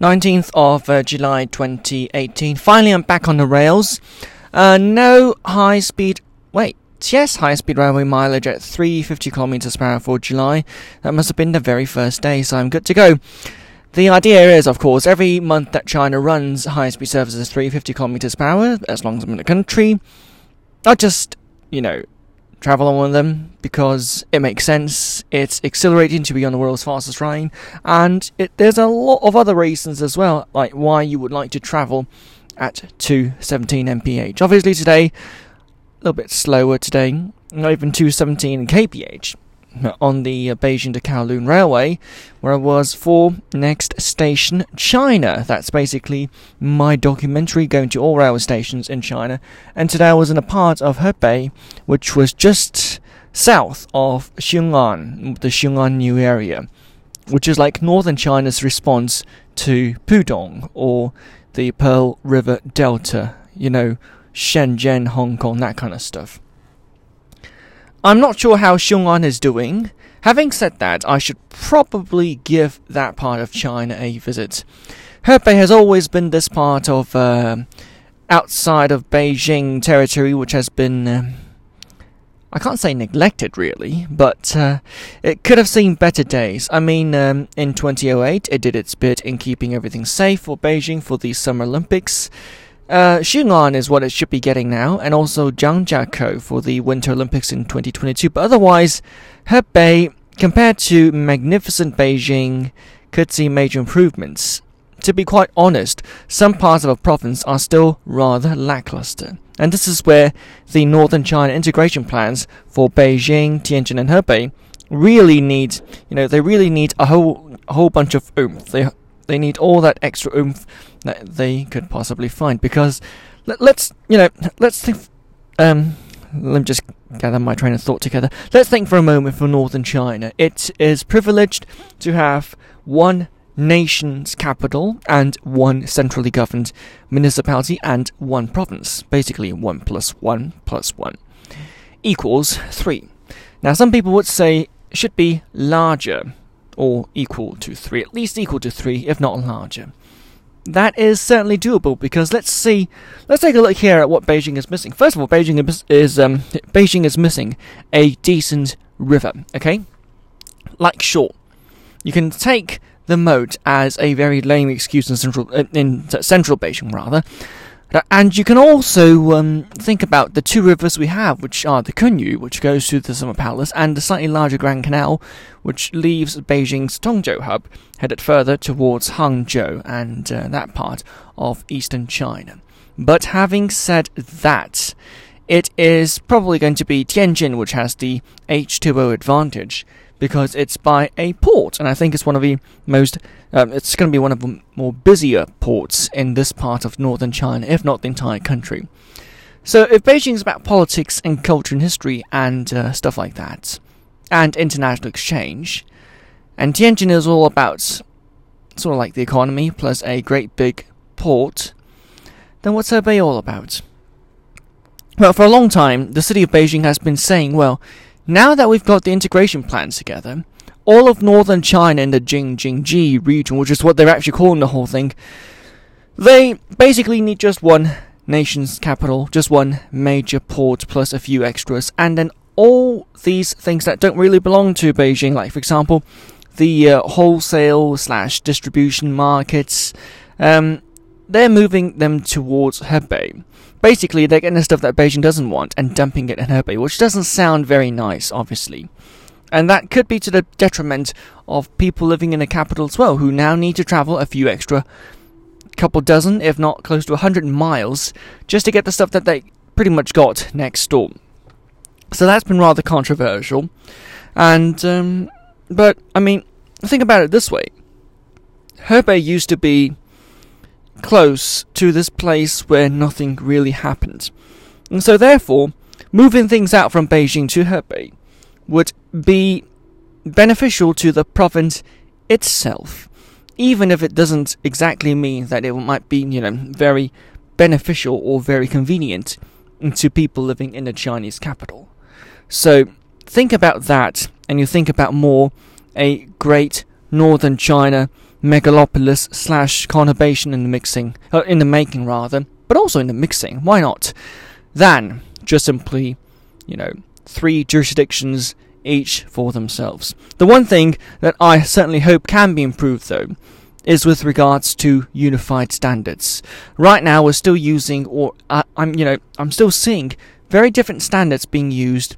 19th of uh, July 2018. Finally, I'm back on the rails. Uh, no high speed. Wait, yes, high speed railway mileage at 350 kilometers per hour for July. That must have been the very first day, so I'm good to go. The idea is, of course, every month that China runs high speed services at 350 kilometers per hour, as long as I'm in the country, I'll just, you know, travel on one of them because it makes sense. It's exhilarating to be on the world's fastest train, and it, there's a lot of other reasons as well, like why you would like to travel at 217 mph. Obviously, today a little bit slower today, not even 217 kph on the Beijing to Kowloon Railway, where I was for Next Station China. That's basically my documentary going to all railway stations in China. And today I was in a part of Hebei, which was just south of Xiong'an, the Xiong'an New Area, which is like northern China's response to Pudong or the Pearl River Delta, you know, Shenzhen, Hong Kong, that kind of stuff. I'm not sure how Xiong'an is doing. Having said that, I should probably give that part of China a visit. Hebei has always been this part of uh, outside of Beijing territory, which has been. Uh, I can't say neglected really, but uh, it could have seen better days. I mean, um, in 2008, it did its bit in keeping everything safe for Beijing for the Summer Olympics. Uh, is what it should be getting now, and also Zhangjiakou for the Winter Olympics in 2022. But otherwise, Hebei, compared to magnificent Beijing, could see major improvements. To be quite honest, some parts of a province are still rather lackluster. And this is where the Northern China integration plans for Beijing, Tianjin, and Hebei really need, you know, they really need a whole a whole bunch of oomph. They they need all that extra oomph that they could possibly find. Because let, us you know, let's think. Um, let me just gather my train of thought together. Let's think for a moment for northern China. It is privileged to have one nation's capital and one centrally governed municipality and one province. Basically, one plus one plus one equals three. Now, some people would say should be larger or equal to 3, at least equal to 3, if not larger. That is certainly doable because let's see, let's take a look here at what Beijing is missing. First of all, Beijing is, um, Beijing is missing a decent river. Okay, like short, you can take the moat as a very lame excuse in central uh, in central Beijing rather, and you can also um, think about the two rivers we have, which are the Kunyu, which goes to the Summer Palace, and the slightly larger Grand Canal, which leaves Beijing's Tongzhou hub, headed further towards Hangzhou and uh, that part of eastern China. But having said that, it is probably going to be Tianjin which has the H2O advantage because it's by a port, and I think it's one of the most. Um, it's going to be one of the more busier ports in this part of northern China, if not the entire country. So, if Beijing is about politics and culture and history and uh, stuff like that, and international exchange, and Tianjin is all about sort of like the economy plus a great big port, then what's Hebei all about? Well, for a long time, the city of Beijing has been saying, well, now that we've got the integration plans together, all of northern China in the Jing-Jin-Ji region, which is what they're actually calling the whole thing, they basically need just one nation's capital, just one major port plus a few extras, and then all these things that don't really belong to Beijing, like for example, the uh, wholesale slash distribution markets, um, they're moving them towards Hebei. Basically, they're getting the stuff that Beijing doesn't want and dumping it in Hebei, which doesn't sound very nice, obviously. And that could be to the detriment of people living in the capital as well, who now need to travel a few extra, couple dozen, if not close to a hundred miles, just to get the stuff that they pretty much got next door. So that's been rather controversial. And, um, but, I mean, think about it this way Hebei used to be close to this place where nothing really happened. And so, therefore, moving things out from Beijing to Hebei would be beneficial to the province itself, even if it doesn't exactly mean that it might be, you know, very beneficial or very convenient to people living in the Chinese capital. So, think about that, and you think about more a great northern China megalopolis slash conurbation in the mixing, uh, in the making rather, but also in the mixing. Why not? Than just simply, you know, three jurisdictions each for themselves. The one thing that I certainly hope can be improved though is with regards to unified standards. Right now we're still using or uh, I'm you know I'm still seeing very different standards being used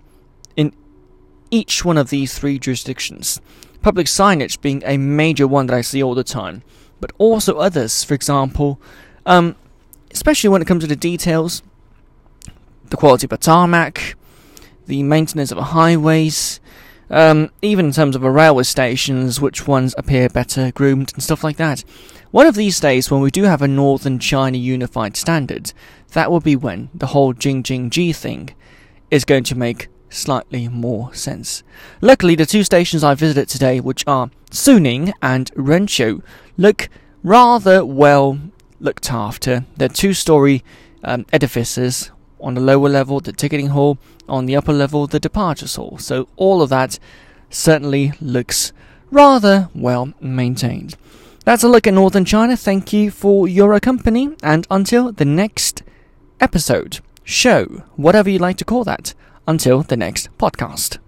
each one of these three jurisdictions. Public signage being a major one that I see all the time, but also others, for example, um, especially when it comes to the details, the quality of a tarmac, the maintenance of highways, um, even in terms of a railway stations, which ones appear better groomed and stuff like that. One of these days, when we do have a Northern China unified standard, that will be when the whole Jing Jin Ji thing is going to make slightly more sense. Luckily, the two stations I visited today, which are Suning and Renqiu, look rather well looked after. They're two story um, edifices, on the lower level, the ticketing hall, on the upper level, the departures hall. So all of that certainly looks rather well maintained. That's a look at Northern China. Thank you for your company, and until the next episode, show, whatever you like to call that, until the next podcast.